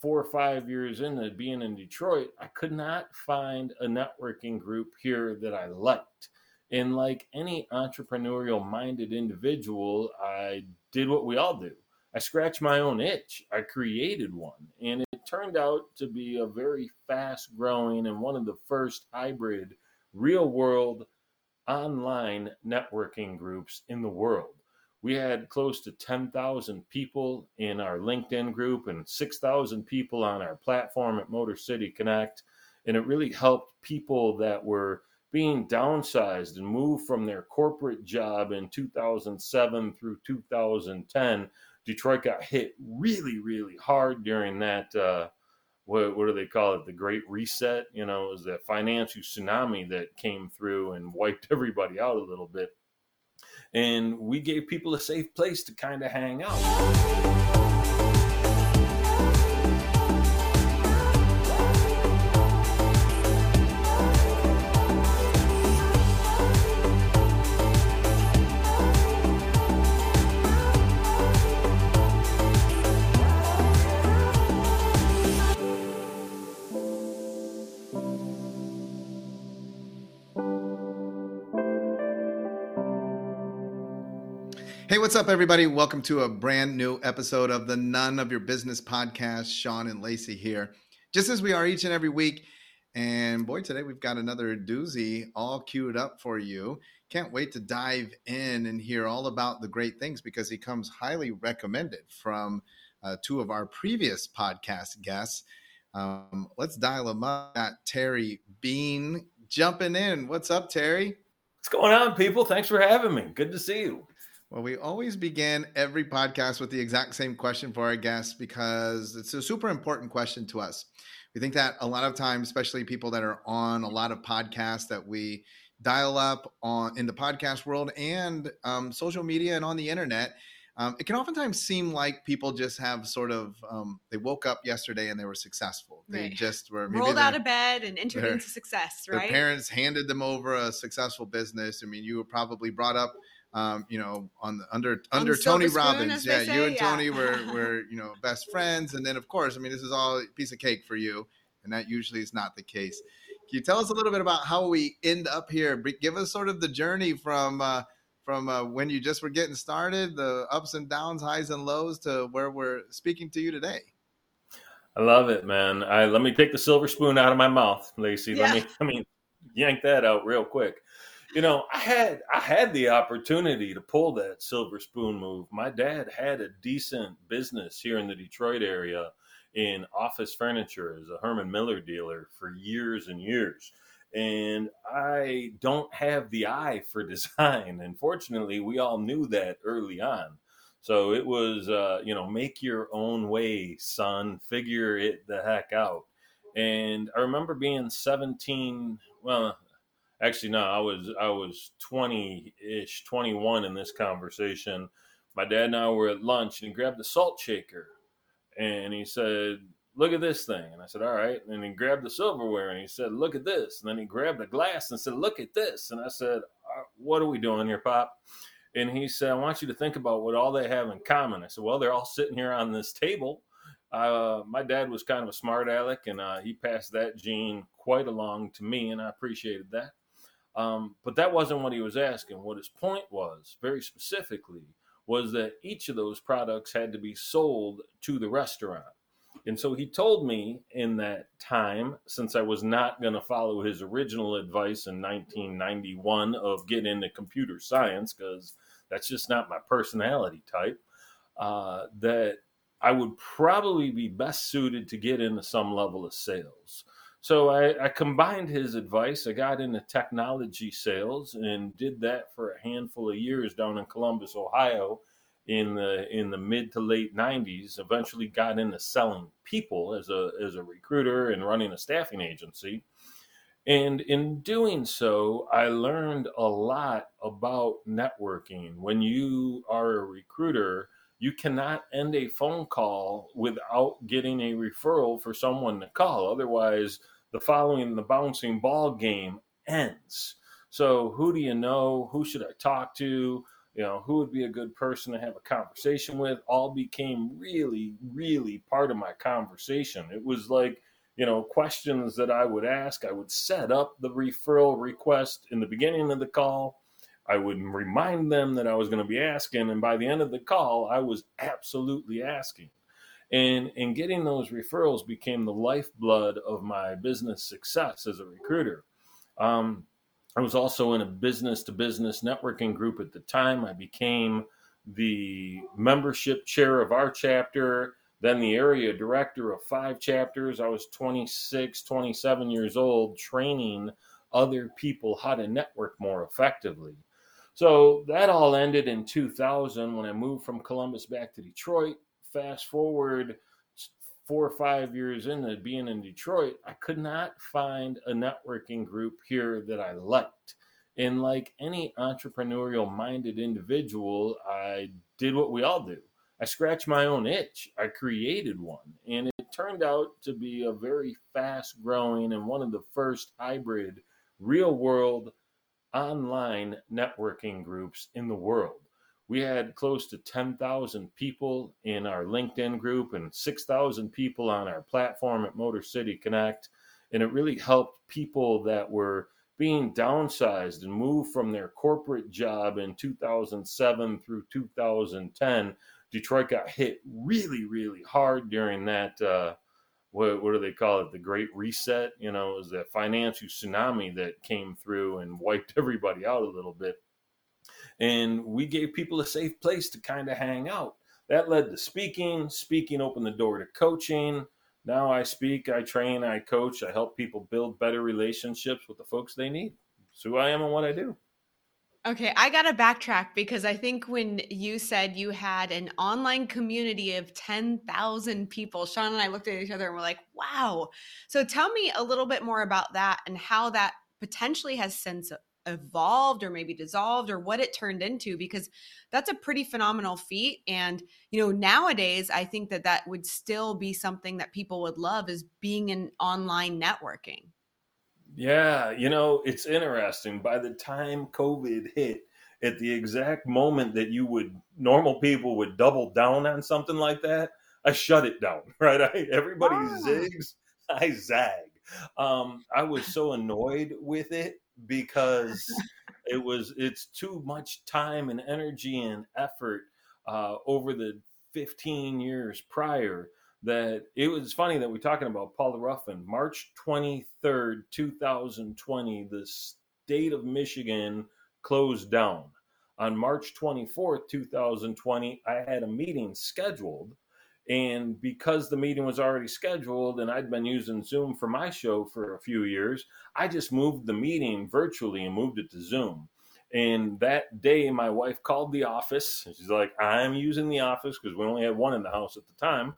four or five years into being in Detroit, I could not find a networking group here that I liked. And like any entrepreneurial minded individual, I did what we all do. I scratched my own itch. I created one. And it turned out to be a very fast growing and one of the first hybrid real world online networking groups in the world. We had close to 10,000 people in our LinkedIn group and 6,000 people on our platform at Motor City Connect. And it really helped people that were being downsized and moved from their corporate job in 2007 through 2010. Detroit got hit really, really hard during that. Uh, what, what do they call it? The Great Reset. You know, it was that financial tsunami that came through and wiped everybody out a little bit and we gave people a safe place to kind of hang out. Up, everybody? Welcome to a brand new episode of the None of Your Business podcast. Sean and Lacey here, just as we are each and every week. And boy, today we've got another doozy all queued up for you. Can't wait to dive in and hear all about the great things because he comes highly recommended from uh, two of our previous podcast guests. Um, let's dial him up. Terry Bean jumping in. What's up, Terry? What's going on, people? Thanks for having me. Good to see you. Well, we always begin every podcast with the exact same question for our guests because it's a super important question to us. We think that a lot of times, especially people that are on a lot of podcasts that we dial up on in the podcast world and um, social media and on the internet, um, it can oftentimes seem like people just have sort of um, they woke up yesterday and they were successful. They Right. just were rolled out of bed and entered into success, their parents handed them over a successful business. I mean, you were probably brought up, um, you know, on the under On under the Tony Robbins. as Yeah, they you and yeah. Tony were were you know best friends, and then of course, I mean, this is all a piece of cake for you, and that usually is not the case. Can you tell us a little bit about how we end up here? Give us sort of the journey from. Uh, from uh, when you just were getting started, the ups and downs, highs and lows, to where we're speaking to you today. I love it, man. I let me take the silver spoon out of my mouth, Lacey. Let me let me yank that out real quick. You know, I had I had the opportunity to pull that silver spoon move. My dad had a decent business here in the Detroit area in office furniture as a Herman Miller dealer for years and years. And I don't have the eye for design. And fortunately, we all knew that early on. So it was, uh, you know, make your own way, son. Figure it the heck out. And I remember being 17. Well, actually, no, I was I was 20 ish, 21 in this conversation. My dad and I were at lunch, and he grabbed a salt shaker, and he said, "Look at this thing." And I said, "All right." And he grabbed the silverware, and he said, "Look at this." And then he grabbed a glass and said, "Look at this." And I said, "Uh, "What are we doing here, Pop?" And he said, I want you to think about what all they have in common. I said, Well, they're all sitting here on this table. Uh, my dad was kind of a smart aleck, and uh, he passed that gene quite along to me, and I appreciated that. Um, but that wasn't what he was asking. What his point was, very specifically, was that each of those products had to be sold to the restaurant. And so he told me in that time, since I was not going to follow his original advice in 1991 of get into computer science, because that's just not my personality type, uh, that I would probably be best suited to get into some level of sales. So I, I combined his advice. I got into technology sales and did that for a handful of years down in Columbus, Ohio, in the in the mid to late 90s. Eventually got into selling people as a as a recruiter and running a staffing agency. And in doing so, I learned a lot about networking. When you are a recruiter, you cannot end a phone call without getting a referral for someone to call. Otherwise, the following the bouncing ball game ends. So, who do you know? Who should I talk to? you know, who would be a good person to have a conversation with, all became really, really part of my conversation. It was like, you know, questions that I would ask. I would set up the referral request in the beginning of the call. I would remind them that I was going to be asking. And by the end of the call, I was absolutely asking. And, and getting those referrals became the lifeblood of my business success as a recruiter. Um, I was also in a business to business networking group at the time. I became the membership chair of our chapter, then the area director of five chapters. I was 26, 27 years old, training other people how to network more effectively. So that all ended in 2000 when I moved from Columbus back to Detroit. Fast forward four or five years into being in Detroit, I could not find a networking group here that I liked. And like any entrepreneurial minded individual, I did what we all do. I scratched my own itch. I created one. And it turned out to be a very fast growing and one of the first hybrid real world online networking groups in the world we had close to 10,000 people in our LinkedIn group and 6,000 people on our platform at Motor City Connect. And it really helped people that were being downsized and moved from their corporate job in 2007 through 2010. Detroit got hit really, really hard during that. Uh, what, what do they call it? The Great Reset. You know, it was that financial tsunami that came through and wiped everybody out a little bit and we gave people a safe place to kind of hang out. That led to speaking. Speaking opened the door to coaching. Now I speak, I train, I coach, I help people build better relationships with the folks they need. It's who I am and what I do. Okay, I got to backtrack because I think when you said you had an online community of 10,000 people, Sean and I looked at each other and we're like, wow. So tell me a little bit more about that and how that potentially has since evolved or maybe dissolved or what it turned into because that's a pretty phenomenal feat and you know nowadays i think that that would still be something that people would love is being in online networking yeah you know it's interesting. By the time covid hit at the exact moment that you would normal people would double down on something like that i shut it down right? I, everybody wow. zigs i zag. Um, i was so annoyed with it because it was it's too much time and energy and effort uh, over the 15 years prior that it was funny that we're talking about Paula Ruffin. March 23rd, 2020, the state of Michigan closed down. On March 24th, 2020, I had a meeting scheduled and because the meeting was already scheduled and I'd been using Zoom for my show for a few years, I just moved the meeting virtually and moved it to Zoom. And that day, my wife called the office. She's like, I'm using the office because we only had one in the house at the time.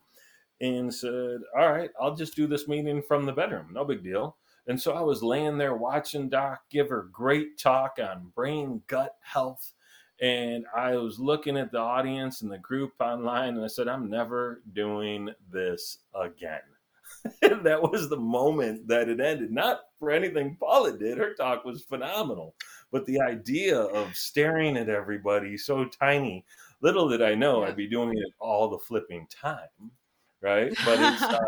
And said, All right, I'll just do this meeting from the bedroom. No big deal. And so I was laying there watching Doc give her great talk on brain gut health and I was looking at the audience and the group online, and I said, I'm never doing this again. that was the moment that it ended. Not for anything Paula did, her talk was phenomenal. But the idea of staring at everybody so tiny, little did I know. I'd be doing it all the flipping time. Right. But it's, uh,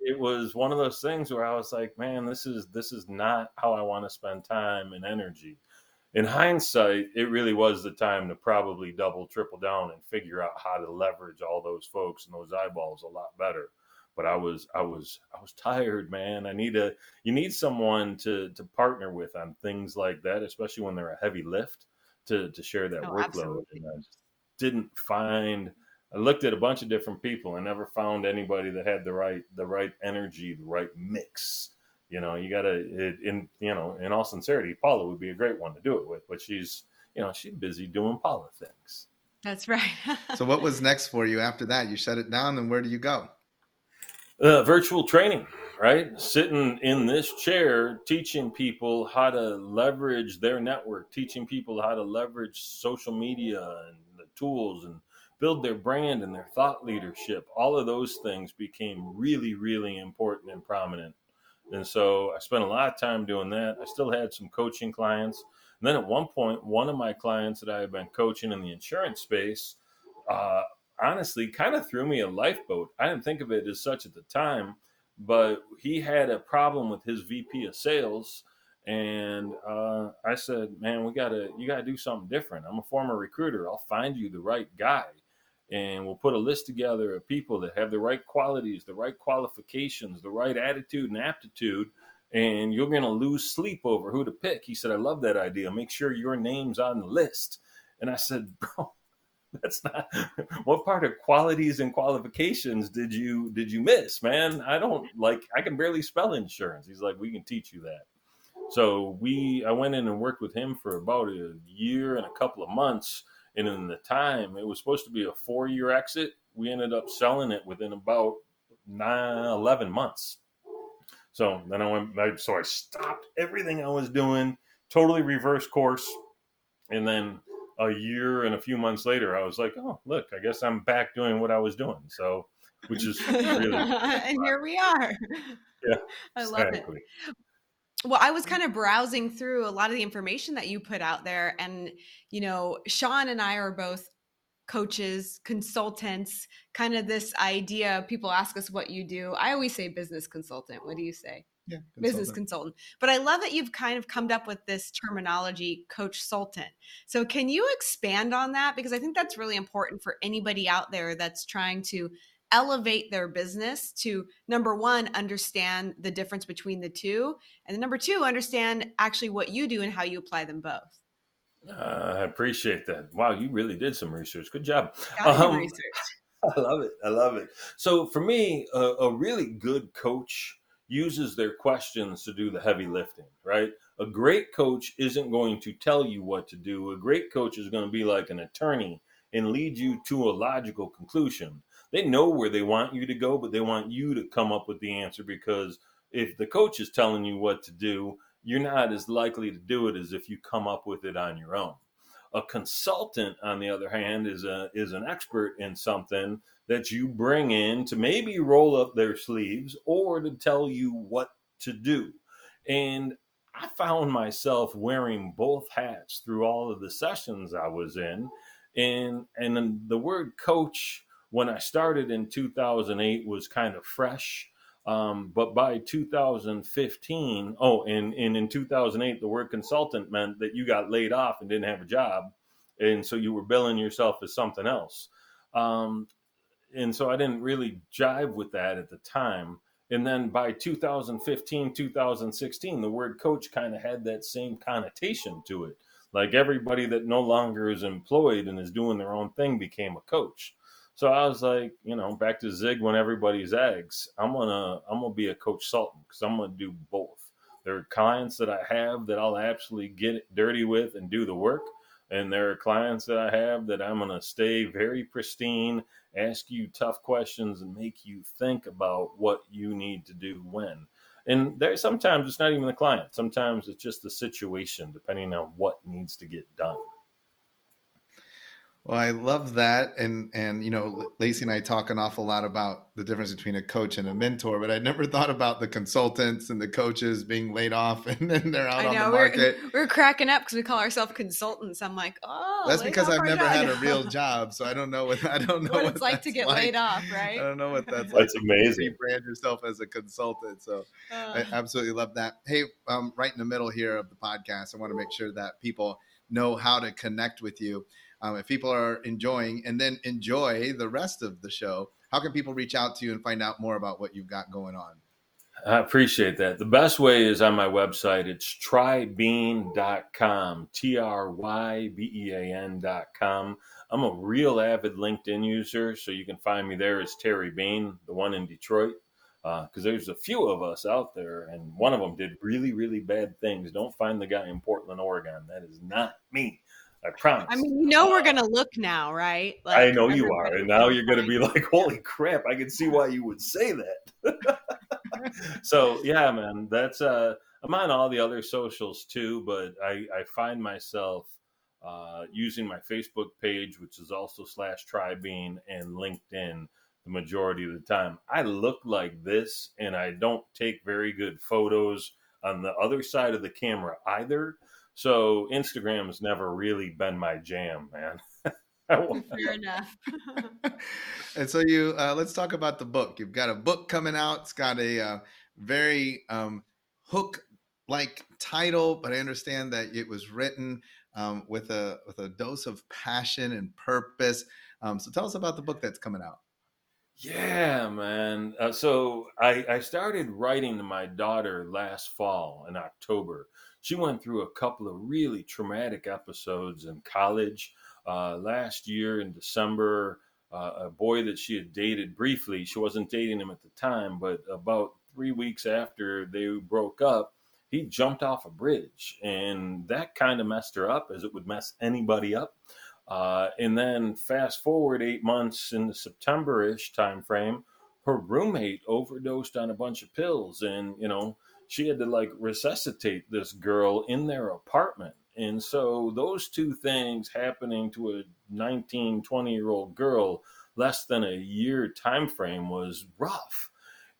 it was one of those things where I was like, man, this is this is not how I want to spend time and energy in hindsight, it really was the time to probably double, triple down and figure out how to leverage all those folks and those eyeballs a lot better. But I was, I was, I was tired, man. I need a, you need someone to to partner with on things like that, especially when they're a heavy lift to to share that oh, workload. Absolutely. And I didn't find. I looked at a bunch of different people and never found anybody that had the right the right energy, the right mix you know, you got to, in you know, in all sincerity, Paula would be a great one to do it with, but she's, you know, she's busy doing Paula things. That's right. so, what was next for you after that? You shut it down, and where do you go? Uh, virtual training, right? Sitting in this chair, teaching people how to leverage their network, teaching people how to leverage social media and the tools and build their brand and their thought leadership. All of those things became really, really important and prominent and so I spent a lot of time doing that. I still had some coaching clients. And then at one point, one of my clients that I had been coaching in the insurance space, uh, honestly, kind of threw me a lifeboat. I didn't think of it as such at the time, but he had a problem with his VP of sales. And uh, I said, man, we gotta, you gotta do something different. I'm a former recruiter. I'll find you the right guy and we'll put a list together of people that have the right qualities, the right qualifications, the right attitude and aptitude, and you're going to lose sleep over who to pick. He said, I love that idea. Make sure your name's on the list. And I said, Bro, that's not what part of qualities and qualifications did you did you miss man i don't like i can barely spell insurance he's like we can teach you that so we i went in and worked with him for about a year and a couple of months and in the time, it was supposed to be a four year exit. We ended up selling it within about nine, 11 months. So then I went, so I stopped everything I was doing, totally reverse course. And then a year and a few months later, I was like, oh, look, I guess I'm back doing what I was doing. So, which is really. and here we are. Yeah. I love exactly. it well i was kind of browsing through a lot of the information that you put out there and you know sean and i are both coaches consultants kind of this idea people ask us what you do. I always say business consultant. What do you say? Yeah, business consultant. But i love that you've kind of come up with this terminology coach sultan. So can you expand on that? Because i think that's really important for anybody out there that's trying to elevate their business to number one, understand the difference between the two, and number two, understand actually what you do and how you apply them both. Uh, I appreciate that. Wow, you really did some research. Good job. Um, research. I love it. I love it. So for me, a, a really good coach uses their questions to do the heavy lifting, right? A great coach isn't going to tell you what to do. A great coach is going to be like an attorney and lead you to a logical conclusion they know where they want you to go, but they want you to come up with the answer because if the coach is telling you what to do, you're not as likely to do it as if you come up with it on your own. A consultant, on the other hand, is a is an expert in something that you bring in to maybe roll up their sleeves or to tell you what to do. And I found myself wearing both hats through all of the sessions I was in. And and the word coach when I started in 2008 was kind of fresh. Um, but by 2015, oh, and, and in 2008, the word consultant meant that you got laid off and didn't have a job. And so you were billing yourself as something else. Um, and so I didn't really jive with that at the time. And then by 2015, 2016, the word coach kind of had that same connotation to it. Like everybody that no longer is employed and is doing their own thing became a coach. So I was like, you know, back to zig when everybody's eggs. I'm gonna I'm gonna be a coach sultan because I'm gonna do both. There are clients that I have that I'll actually get dirty with and do the work, and there are clients that I have that I'm gonna stay very pristine, ask you tough questions, and make you think about what you need to do when. And there sometimes it's not even the client. Sometimes it's just the situation, depending on what needs to get done. Well, I love that, and and you know, Lacey and I talk an awful lot about the difference between a coach and a mentor, but I never thought about the consultants and the coaches being laid off and then they're out on the market. We're, we're cracking up because we call ourselves consultants. I'm like, oh, that's because I've never had a real job, so I don't know what I don't know what, what it's like to get like. laid off, right? I don't know what that's, that's like. That's amazing. You brand yourself as a consultant, so uh, I absolutely love that. Hey, um, right in the middle here of the podcast, I want to make sure that people know how to connect with you um, if people are enjoying and then enjoy the rest of the show, how can people reach out to you and find out more about what you've got going on? I appreciate that. The best way is on my website. It's trybean.com, T R Y B E A N.com. I'm a real avid LinkedIn user, so you can find me there as Terry Bean, the one in Detroit, because uh, there's a few of us out there, and one of them did really, really bad things. Don't find the guy in Portland, Oregon. That is not me. I promise. I mean, you know, we're gonna look now, right? Like, I know you are, and now you're gonna be like, "Holy crap!" I can see why you would say that. so yeah, man, that's uh, I'm on all the other socials too, but I I find myself uh, using my Facebook page, which is also slash Trybean, and LinkedIn the majority of the time. I look like this, and I don't take very good photos on the other side of the camera either. So Instagram has never really been my jam, man. Fair enough. and so you uh, let's talk about the book. You've got a book coming out. It's got a uh, very um, hook like title, but I understand that it was written um, with a with a dose of passion and purpose. Um, so tell us about the book that's coming out. Yeah, man. Uh, so I, I started writing to my daughter last fall in October. She went through a couple of really traumatic episodes in college. Uh, last year in December, uh, a boy that she had dated briefly, she wasn't dating him at the time, but about three weeks after they broke up, he jumped off a bridge. And that kind of messed her up, as it would mess anybody up. Uh, and then fast forward eight months in the September-ish timeframe, her roommate overdosed on a bunch of pills, and you know she had to like resuscitate this girl in their apartment. And so those two things happening to a 19, 20 year old girl less than a year time frame was rough.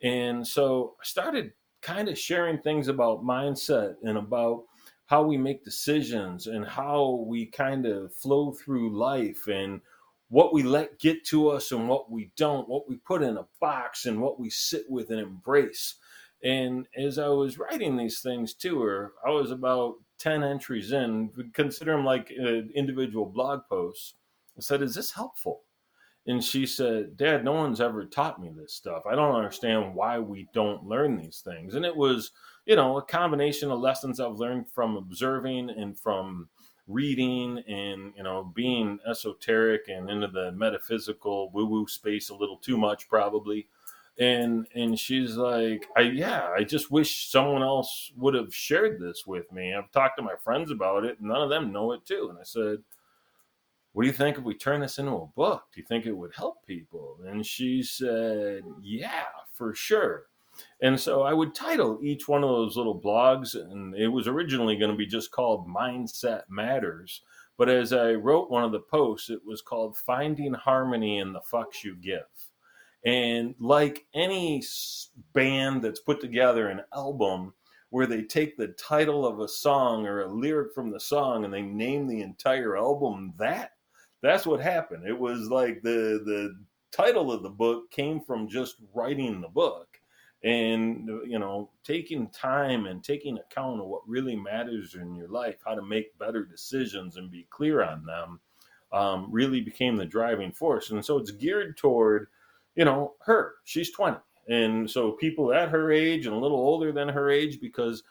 And so I started kind of sharing things about mindset and about how we make decisions and how we kind of flow through life and what we let get to us and what we don't, what we put in a box and what we sit with and embrace. And as I was writing these things to her, I was about 10 entries in, consider them like uh, individual blog posts. I said, Is this helpful? And she said, Dad, no one's ever taught me this stuff. I don't understand why we don't learn these things. And it was you know, a combination of lessons I've learned from observing and from reading and, you know, being esoteric and into the metaphysical woo woo space a little too much, probably. And and she's like, I yeah, I just wish someone else would have shared this with me. I've talked to my friends about it, and none of them know it too. And I said, what do you think if we turn this into a book? Do you think it would help people? And she said, Yeah, for sure. And so I would title each one of those little blogs, and it was originally going to be just called Mindset Matters. But as I wrote one of the posts, it was called Finding Harmony in the Fucks You Give. And like any band that's put together an album where they take the title of a song or a lyric from the song and they name the entire album that, that's what happened. It was like the the title of the book came from just writing the book and you know taking time and taking account of what really matters in your life how to make better decisions and be clear on them um, really became the driving force and so it's geared toward you know her she's 20 and so people at her age and a little older than her age because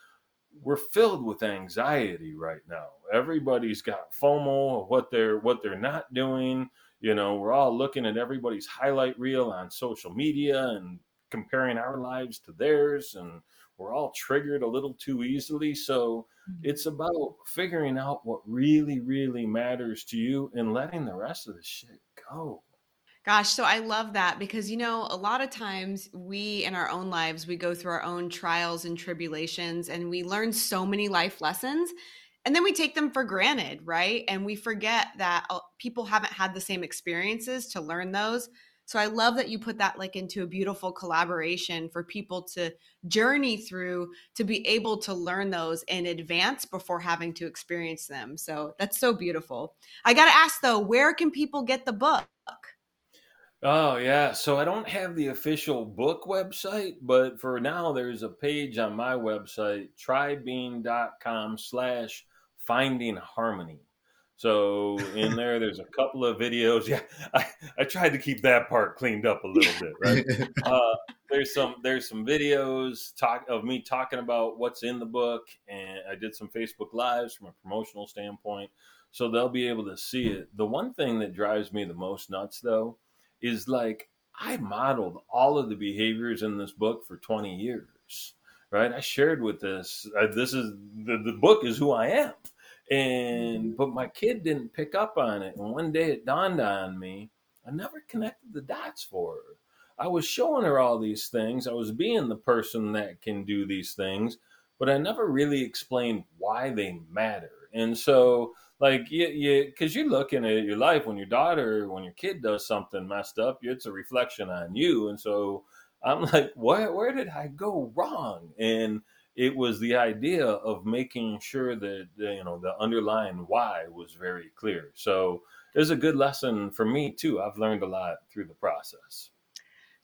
we're filled with anxiety right now everybody's got fomo of what they're what they're not doing you know we're all looking at everybody's highlight reel on social media and comparing our lives to theirs and we're all triggered a little too easily. So mm-hmm. it's about figuring out what really, really matters to you and letting the rest of the shit go. Gosh, so I love that because you know, a lot of times we in our own lives, we go through our own trials and tribulations and we learn so many life lessons and then we take them for granted, right? And we forget that uh, people haven't had the same experiences to learn those. So I love that you put that like into a beautiful collaboration for people to journey through to be able to learn those in advance before having to experience them. So that's so beautiful. I got to ask though, where can people get the book? Oh yeah, so I don't have the official book website, but for now there's a page on my website, trybean.com slash finding harmony. So in there, there's a couple of videos. Yeah, I, I tried to keep that part cleaned up a little bit, right? uh, there's some there's some videos talk of me talking about what's in the book, and I did some Facebook lives from a promotional standpoint, so they'll be able to see it. The one thing that drives me the most nuts, though, is like I modeled all of the behaviors in this book for 20 years, right? I shared with this. Uh, this is the, the book is who I am and but my kid didn't pick up on it. And one day it dawned on me, I never connected the dots for her. I was showing her all these things. I was being the person that can do these things, but I never really explained why they matter. And so, like, you, you, because you're looking at your life when your daughter, when your kid does something messed up, it's a reflection on you. And so, I'm like, where, where did I go wrong? And it was the idea of making sure that you know the underlying why was very clear. So it was a good lesson for me too. I've learned a lot through the process.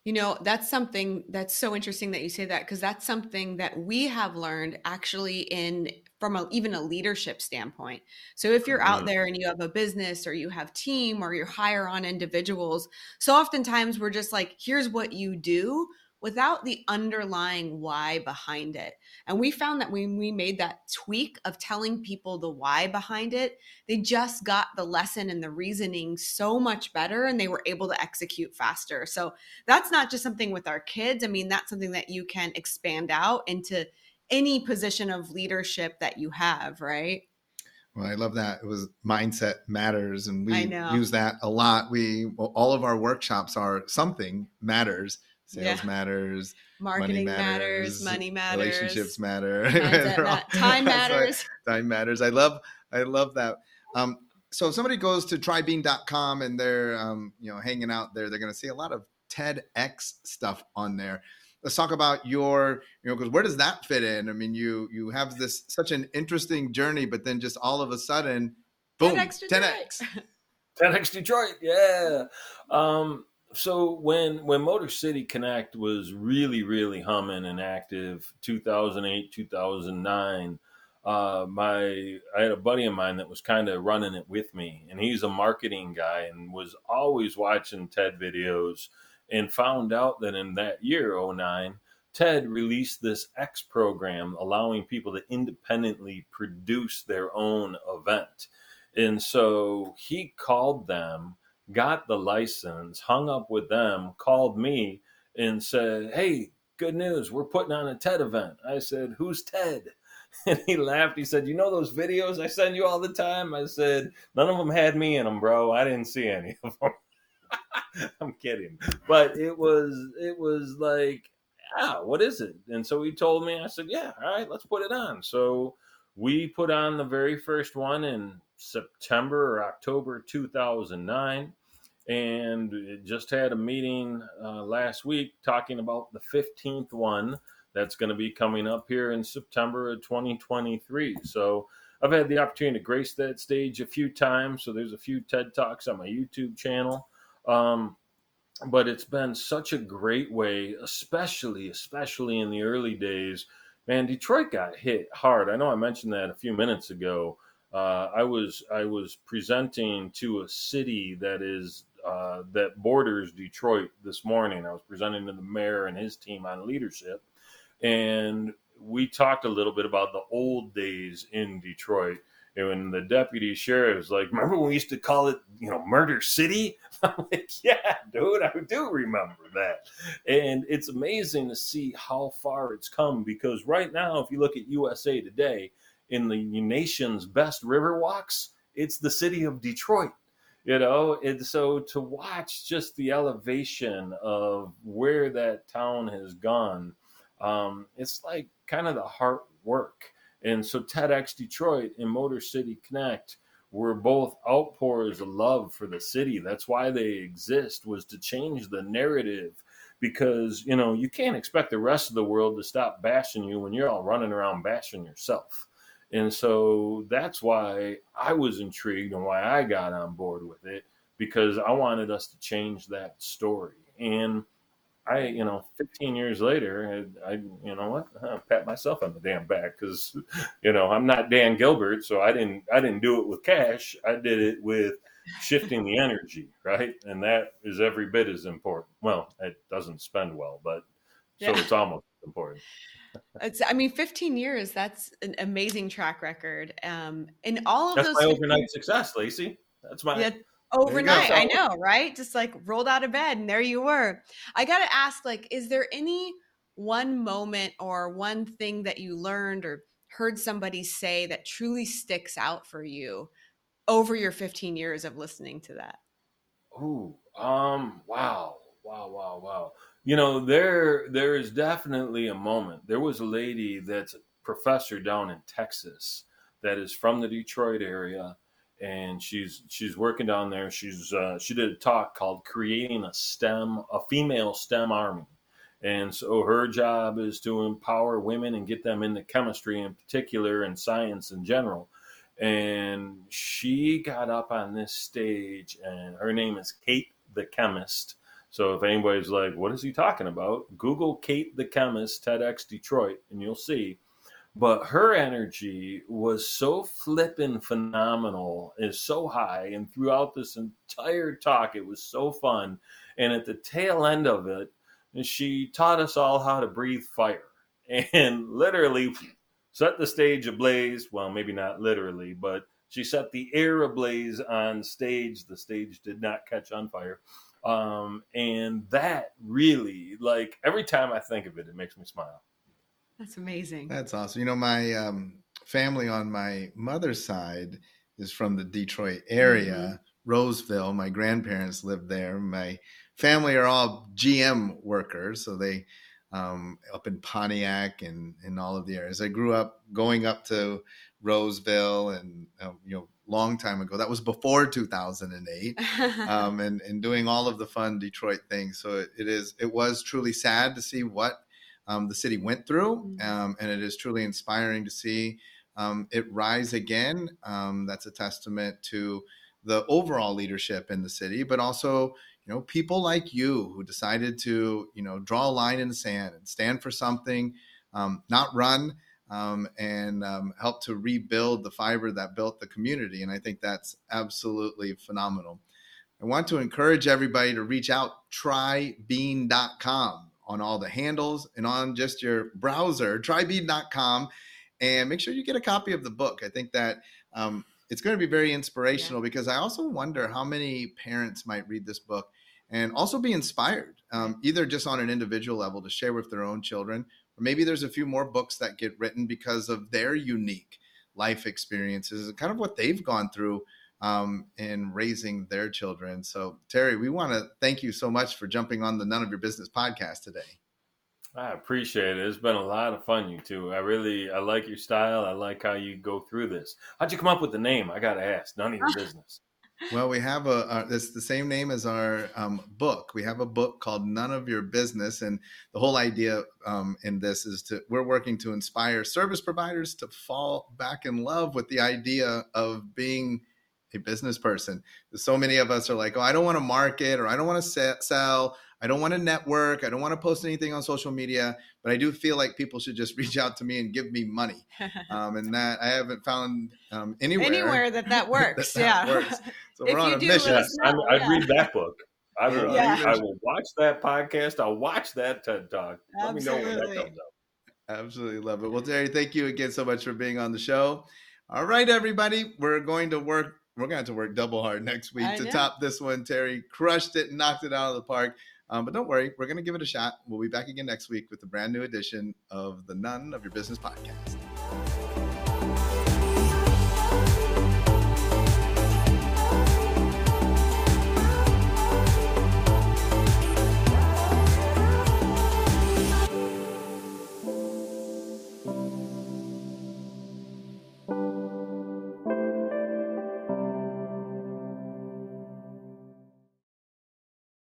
You know, that's something that's so interesting that you say that because that's something that we have learned actually in from a, even a leadership standpoint. So if you're out mm-hmm. there and you have a business or you have team or you hire on individuals, so oftentimes we're just like, here's what you do without the underlying why behind it. And we found that when we made that tweak of telling people the why behind it, they just got the lesson and the reasoning so much better and they were able to execute faster. So that's not just something with our kids. I mean, that's something that you can expand out into any position of leadership that you have, right? Well, I love that. It was mindset matters, and we use that a lot. We well, all of our workshops are something matters Sales yeah. matters. Marketing money matters, matters, Money matters. Relationships matter. time matters. time matters. I love. I love that. Um, so if somebody goes to trybean.com and they're um, you know hanging out there, they're going to see a lot of TEDx stuff on there. Let's talk about your, you know, because where does that fit in? I mean, you you have this such an interesting journey, but then just all of a sudden, boom, TEDx, TEDx, TEDx Detroit, yeah. Um, so when when Motor City Connect was really really humming and active, 2008 2009, uh, my I had a buddy of mine that was kind of running it with me, and he's a marketing guy and was always watching TED videos, and found out that in that year 09, TED released this X program allowing people to independently produce their own event, and so he called them got the license, hung up with them, called me and said, Hey, good news, we're putting on a TED event. I said, Who's Ted? And he laughed. He said, You know those videos I send you all the time? I said, None of them had me in them, bro. I didn't see any of them. I'm kidding. But it was, it was like, ah, what is it? And so he told me, I said, Yeah, all right, let's put it on. So we put on the very first one in September or October 2009 and just had a meeting uh, last week talking about the 15th one that's going to be coming up here in September of 2023. So I've had the opportunity to grace that stage a few times. So there's a few TED Talks on my YouTube channel. Um, but it's been such a great way, especially, especially in the early days. Man, Detroit got hit hard. I know I mentioned that a few minutes ago. Uh, I was I was presenting to a city that is uh, that borders Detroit this morning. I was presenting to the mayor and his team on leadership, and we talked a little bit about the old days in Detroit. And when the deputy sheriff was like, "Remember when we used to call it, you know, Murder City?" I'm like, "Yeah, dude, I do remember that." And it's amazing to see how far it's come because right now, if you look at USA Today, in the nation's best river walks, it's the city of Detroit you know and so to watch just the elevation of where that town has gone um, it's like kind of the heart work and so tedx detroit and motor city connect were both outpours of love for the city. That's why they exist was to change the narrative. Because you know you can't expect the rest of the world to stop bashing you when you're all running around bashing yourself. And so that's why I was intrigued and why I got on board with it because I wanted us to change that story. And I, you know, 15 years later, I, you know what, I pat myself on the damn back because, you know, I'm not Dan Gilbert, so I didn't, I didn't do it with cash. I did it with shifting the energy, right? And that is every bit as important. Well, it doesn't spend well, but so yeah. it's almost important it's, I mean, 15 years, that's an amazing track record. Um, and all of that's those. my 15, overnight success, Lacey. That's my. Yeah, overnight. I know, right? Just like rolled out of bed and there you were. I got to ask, like, is there any one moment or one thing that you learned or heard somebody say that truly sticks out for you over your 15 years of listening to that? Ooh, um, wow, wow, wow, wow you know there there is definitely a moment there was a lady that's a professor down in texas that is from the detroit area and she's she's working down there she's uh, she did a talk called creating a stem a female stem army And so her job is to empower women and get them into chemistry in particular and science in general. And she got up on this stage, and her name is Kate the Chemist. So if anybody's like, what is he talking about? Google Kate the Chemist, TEDx Detroit, and you'll see. But her energy was so flippin' phenomenal, is so high, and throughout this entire talk, it was so fun. And at the tail end of it, she taught us all how to breathe fire and literally set the stage ablaze. Well, maybe not literally, but she set the air ablaze on stage. The stage did not catch on fire. Um, and that really, like, every time I think of it, it makes me smile. That's amazing. That's awesome. You know, my um, family on my mother's side is from the Detroit area, mm-hmm. Roseville. My grandparents lived there. My family are all GM workers, so they um, up in Pontiac and in all of the areas. I grew up going up to Roseville, and uh, you know, long time ago. That was before 2008, um, and and doing all of the fun Detroit things. So it, it is. It was truly sad to see what um, the city went through, mm-hmm. um, and it is truly inspiring to see um, it rise again. Um, that's a testament to the overall leadership in the city, but also you know people like you who decided to you know draw a line in the sand and stand for something um, not run um, and um, help to rebuild the fiber that built the community and i think that's absolutely phenomenal i want to encourage everybody to reach out trybean.com on all the handles and on just your browser trybean.com and make sure you get a copy of the book i think that um, it's going to be very inspirational yeah. because I also wonder how many parents might read this book and also be inspired, um, either just on an individual level to share with their own children, or maybe there's a few more books that get written because of their unique life experiences and kind of what they've gone through um, in raising their children. So, Terry, we want to thank you so much for jumping on the None of Your Business podcast today. I appreciate it. It's been a lot of fun, you two. I really, I like your style. I like how you go through this. How'd you come up with the name? I got to ask. None of your business. Well, we have a, a it's the same name as our um, book. We have a book called None of Your Business, and the whole idea um, in this is to we're working to inspire service providers to fall back in love with the idea of being a business person. So many of us are like, oh, I don't want to market or I don't want to sell. I don't want to network. I don't want to post anything on social media, but I do feel like people should just reach out to me and give me money. Um, and that I haven't found um, anywhere anywhere that that works. that, that yeah. Works. So we're on a mission. Yes, I, I yeah. read that book. I will, yeah. I will watch that podcast. I'll watch that TED Talk. Let Absolutely. me know when that comes up. Absolutely love it. Well, Terry, thank you again so much for being on the show. All right, everybody, we're going to work. We're going to have to work double hard next week I to know. top this one. Terry crushed it, knocked it out of the park. Um, but don't worry, we're going to give it a shot. We'll be back again next week with a brand new edition of the None of Your Business podcast.